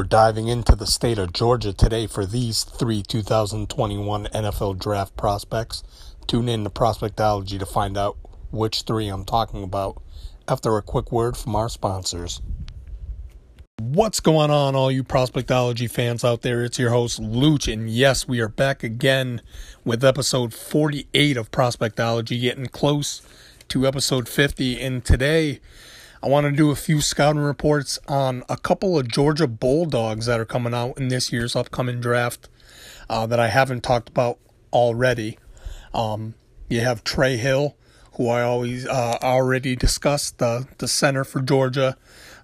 We're diving into the state of Georgia today for these three 2021 NFL draft prospects. Tune in to Prospectology to find out which three I'm talking about after a quick word from our sponsors. What's going on, all you Prospectology fans out there? It's your host, Luch, and yes, we are back again with episode 48 of Prospectology, getting close to episode 50. And today, I want to do a few scouting reports on a couple of Georgia Bulldogs that are coming out in this year's upcoming draft uh, that I haven't talked about already. Um, you have Trey Hill, who I always uh, already discussed, the the center for Georgia.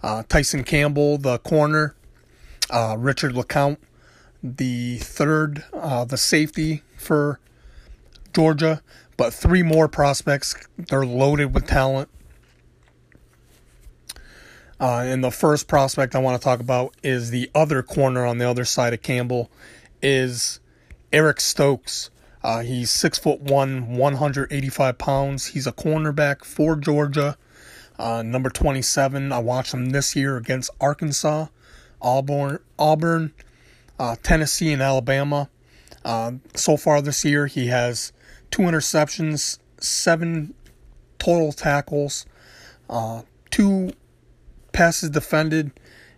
Uh, Tyson Campbell, the corner. Uh, Richard LeCounte, the third, uh, the safety for Georgia. But three more prospects. They're loaded with talent. Uh, and the first prospect I want to talk about is the other corner on the other side of Campbell, is Eric Stokes. Uh, he's six foot one, 185 pounds. He's a cornerback for Georgia, uh, number 27. I watched him this year against Arkansas, Auburn, Auburn, uh, Tennessee, and Alabama. Uh, so far this year, he has two interceptions, seven total tackles, uh, two passes defended,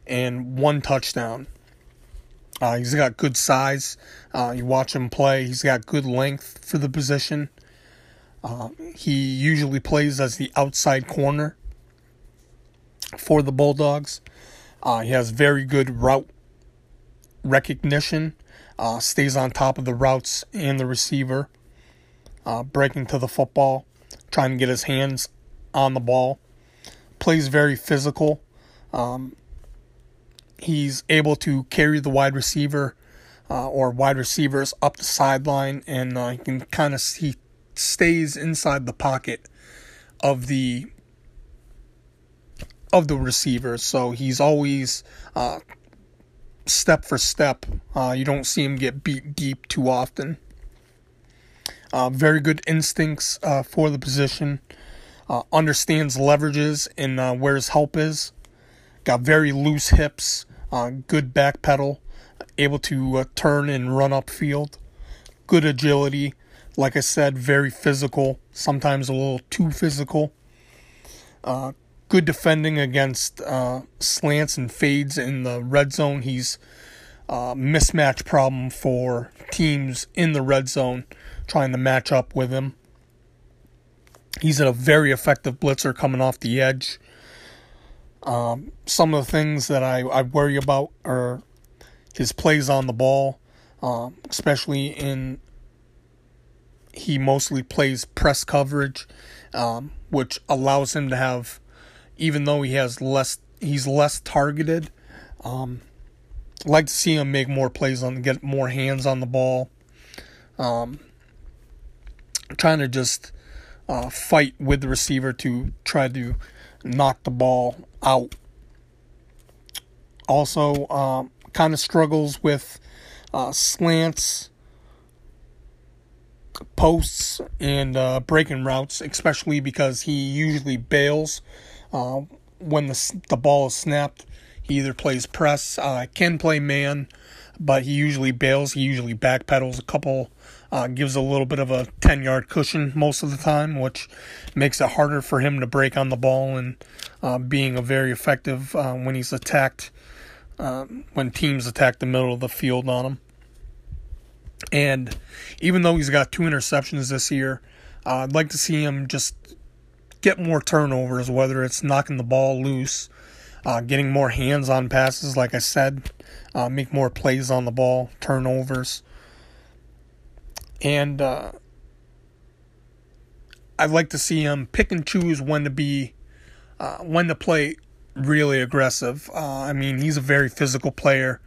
and one touchdown. Uh, he's got good size. Uh, you watch him play, he's got good length for the position. Uh, he usually plays as the outside corner for the Bulldogs. Uh, he has very good route recognition, uh, stays on top of the routes and the receiver, uh, breaking to the football, trying to get his hands on the ball. Plays very physical. Um, he's able to carry the wide receiver uh, or wide receivers up the sideline, and uh, he can kind of he stays inside the pocket of the of the receiver. So he's always uh, step for step. Uh, you don't see him get beat deep too often. Uh, very good instincts uh, for the position. understands leverages and where his help is. Got very loose hips, uh, good back pedal, able to uh, turn and run upfield, good agility. Like I said, very physical, sometimes a little too physical. Uh, good defending against uh, slants and fades in the red zone. He's a uh, mismatch problem for teams in the red zone trying to match up with him. He's a very effective blitzer coming off the edge. Um, some of the things that I, I worry about are his plays on the ball, um, especially in he mostly plays press coverage, um, which allows him to have, even though he has less, he's less targeted. Um, I'd like to see him make more plays on, get more hands on the ball. Um, trying to just uh, fight with the receiver to try to knock the ball out. Also, um, kind of struggles with uh, slants, posts, and uh, breaking routes, especially because he usually bails uh, when the the ball is snapped. He either plays press, uh, can play man, but he usually bails. He usually backpedals a couple uh, gives a little bit of a 10 yard cushion most of the time, which makes it harder for him to break on the ball and uh, being a very effective uh, when he's attacked, uh, when teams attack the middle of the field on him. And even though he's got two interceptions this year, uh, I'd like to see him just get more turnovers, whether it's knocking the ball loose, uh, getting more hands on passes, like I said, make more plays on the ball, turnovers and uh, I'd like to see him pick and choose when to be, uh, when to play really aggressive. Uh, I mean, he's a very physical player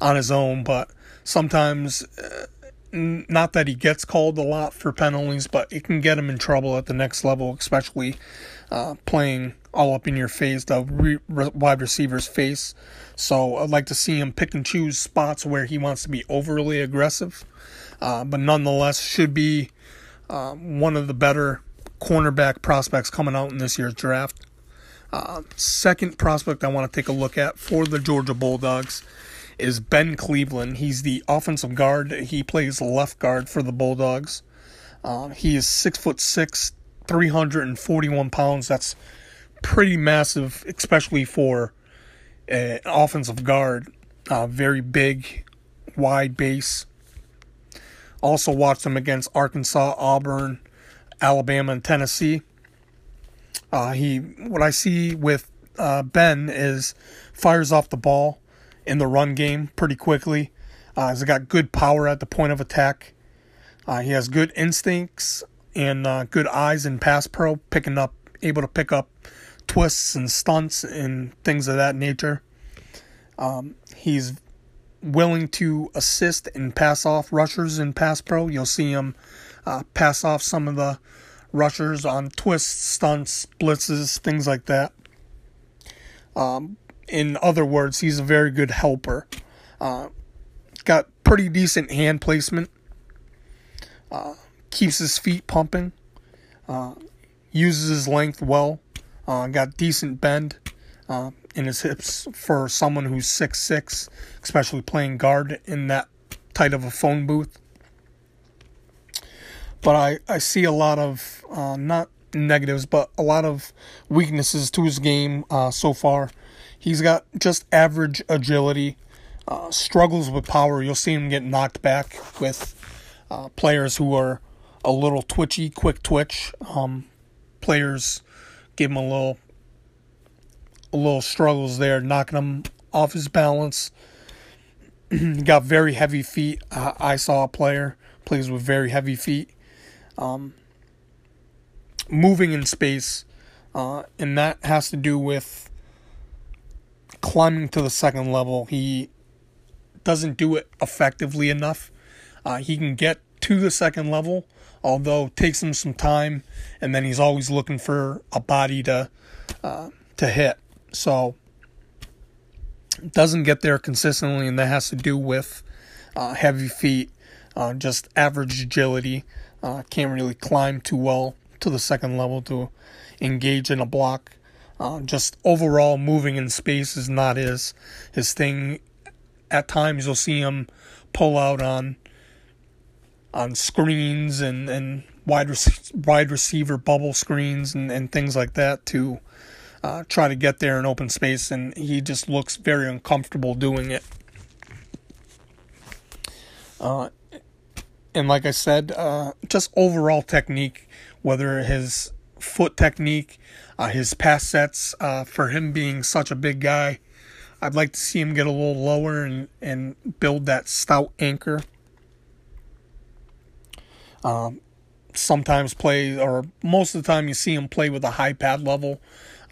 on his own, but sometimes, uh, not that he gets called a lot for penalties, but it can get him in trouble at the next level, especially uh, playing all up in your face, the re- wide receiver's face. So I'd like to see him pick and choose spots where he wants to be overly aggressive uh, but nonetheless should be uh, one of the better cornerback prospects coming out in this year's draft. Uh, second prospect I want to take a look at for the Georgia Bulldogs is Ben Cleveland. He's the offensive guard. He plays left guard for the Bulldogs. Uh, he is six foot six, 341 pounds. That's pretty massive, especially for an offensive guard. Uh, very big, wide base. Also watched him against Arkansas, Auburn, Alabama, and Tennessee. Uh, he, what I see with uh, Ben is fires off the ball in the run game pretty quickly. Uh, he's got good power at the point of attack. Uh, he has good instincts and uh, good eyes in pass pro, picking up, able to pick up twists and stunts and things of that nature. Um, he's willing to assist and pass off rushers in pass pro. You'll see him uh, pass off some of the rushers on twists, stunts, blitzes, things like that. Um, in other words, he's a very good helper. Uh, got pretty decent hand placement. Uh, keeps his feet pumping. Uh, uses his length well. Uh, got decent bend uh, in his hips for someone who's six six, especially playing guard in that tight of a phone booth. But I, I see a lot of, uh, not negatives, but a lot of weaknesses to his game uh, so far. He's got just average agility, uh, struggles with power. You'll see him get knocked back with uh, players who are a little twitchy, quick twitch. Um, players give him a little, a little struggles there, knocking him off his balance. got very heavy feet. I saw a player plays with very heavy feet. Um, moving in space, uh, and that has to do with climbing to the second level. He doesn't do it effectively enough. Uh, he can get to the second level, although takes him some time, and then he's always looking for a body to uh, to hit. So doesn't get there consistently, and that has to do with uh, heavy feet, uh, just average agility. Uh, can't really climb too well to the second level to engage in a block. Uh, just overall moving in space is not his his thing. At times you'll see him pull out on on screens and, and wide rec- wide receiver bubble screens and, and things like that to uh, try to get there in open space, and he just looks very uncomfortable doing it. Uh, and like I said, uh, just overall technique, whether his foot technique, uh, his pass sets, uh, for him being such a big guy, I'd like to see him get a little lower and, and build that stout anchor. Um, sometimes play, or most of the time, you see him play with a high pad level.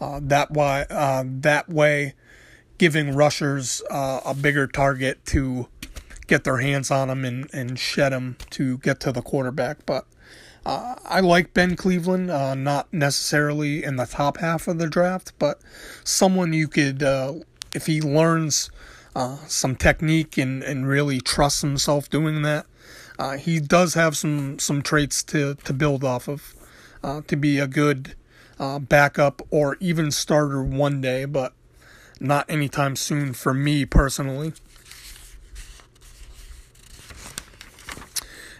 Uh, that why uh, that way, giving rushers uh, a bigger target to get their hands on him and, and shed him to get to the quarterback. But uh, I like Ben Cleveland, uh, not necessarily in the top half of the draft, but someone you could, uh, if he learns uh, some technique and, and really trusts himself doing that, uh, he does have some, some traits to, to build off of uh, to be a good backup or even starter one day, but not anytime soon for me personally.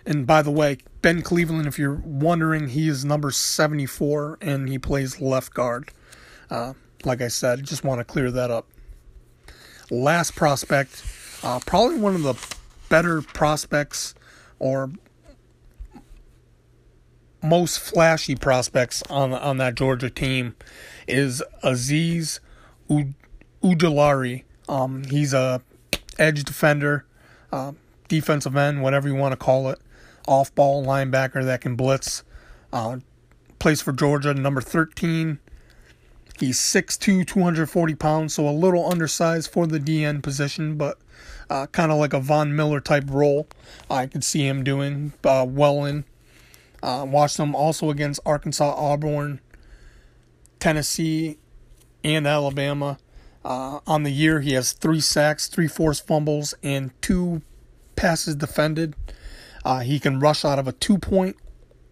And by the way, Ben Cleveland, if you're wondering, he is number 74 and he plays left guard. Uh, like I said, just want to clear that up. Last prospect, uh, probably one of the better prospects or most flashy prospects on on that Georgia team is Azeez Ojulari. Um, he's a edge defender, uh, defensive end, whatever you want to call it off ball linebacker that can blitz. Uh, plays for Georgia, number 13. He's 6'2, 240 pounds, so a little undersized for the DN position, but uh, kind of like a Von Miller type role. I could see him doing uh, well in. Uh, watched him also against Arkansas, Auburn, Tennessee, and Alabama. Uh, on the year, he has three sacks, three forced fumbles, and two passes defended. Uh, he can rush out of a two point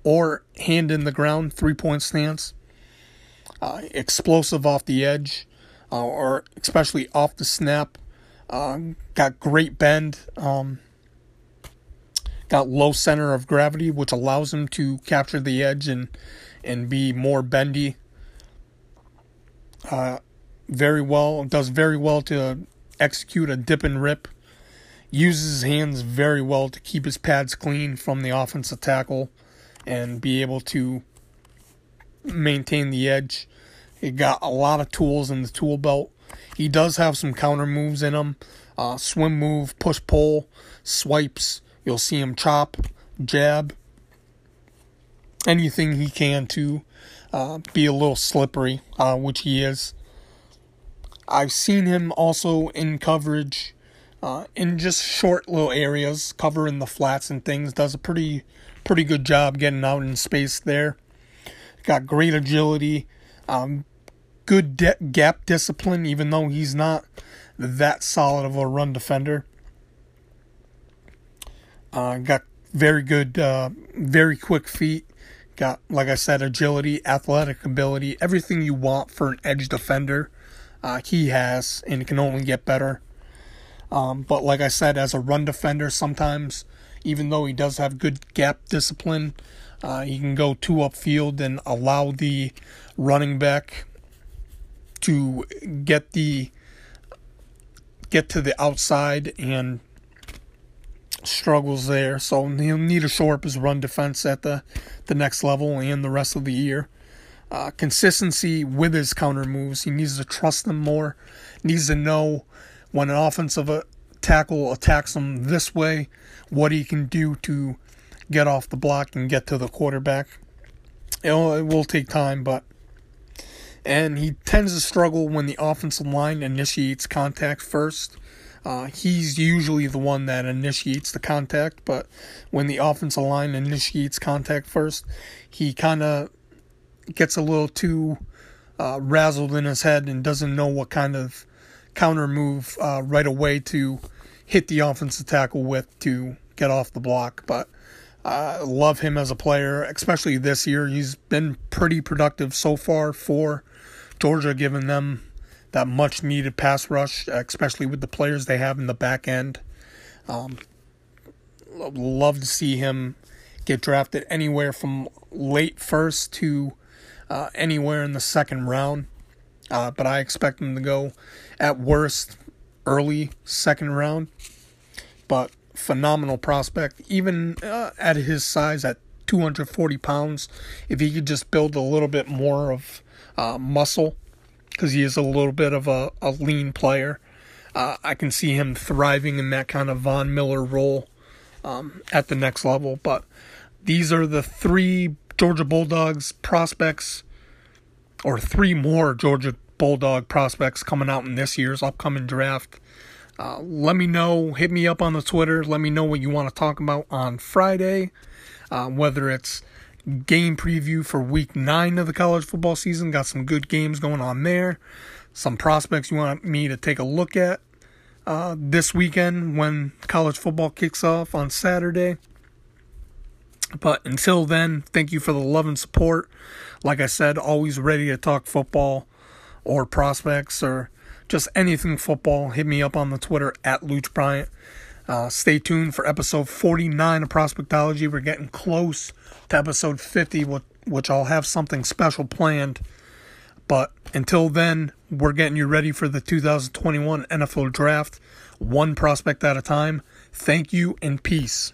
or hand in the ground three point stance. Uh, explosive off the edge, uh, or especially off the snap. Uh, got great bend. Um, got low center of gravity, which allows him to capture the edge and and be more bendy. Uh, very well does very well to execute a dip and rip. Uses his hands very well to keep his pads clean from the offensive tackle and be able to maintain the edge. He got a lot of tools in the tool belt. He does have some counter moves in him. Uh, swim move, push pull, swipes. You'll see him chop, jab, anything he can to uh, be a little slippery, uh, which he is. I've seen him also in coverage uh, in just short little areas, covering the flats and things. Does a pretty pretty good job getting out in space there. Got great agility, um, good de- gap discipline, even though he's not that solid of a run defender. Uh, got very good, uh, very quick feet. Got, like I said, agility, athletic ability, everything you want for an edge defender. Uh, he has, and can only get better. Um, but like I said, as a run defender, sometimes even though he does have good gap discipline, uh, he can go two upfield and allow the running back to get the get to the outside and struggles there. So he'll need to shore up his run defense at the, the next level and the rest of the year. Uh, consistency with his counter moves. He needs to trust them more. Needs to know when an offensive uh, tackle attacks him this way, what he can do to get off the block and get to the quarterback. It'll, it will take time, but. And he tends to struggle when the offensive line initiates contact first. Uh, he's usually the one that initiates the contact, but when the offensive line initiates contact first, he kind of gets a little too uh, razzled in his head and doesn't know what kind of counter move uh, right away to hit the offensive tackle with to get off the block. But uh, love him as a player, especially this year. He's been pretty productive so far for Georgia, giving them that much needed pass rush, especially with the players they have in the back end. Um, love to see him get drafted anywhere from late first to uh, anywhere in the second round. Uh, but I expect him to go at worst early second round. But phenomenal prospect, even uh, at his size at 240 pounds. If he could just build a little bit more of uh, muscle because he is a little bit of a, a lean player. Uh, I can see him thriving in that kind of Von Miller role um, at the next level. But these are the three Georgia Bulldogs prospects, or three more Georgia Bulldog prospects coming out in this year's upcoming draft. Uh, let me know. Hit me up on the Twitter. Let me know what you want to talk about on Friday. Uh, whether it's game preview for week nine of the college football season. Got some good games going on there. Some prospects you want me to take a look at uh, this weekend when college football kicks off on Saturday. But until then, thank you for the love and support. Like I said, always ready to talk football or prospects or just anything football. Hit me up on the Twitter at Luch Bryant. Uh, stay tuned for episode 49 of Prospectology. We're getting close to episode 50, which I'll have something special planned. But until then, we're getting you ready for the 2021 NFL Draft, one prospect at a time. Thank you and peace.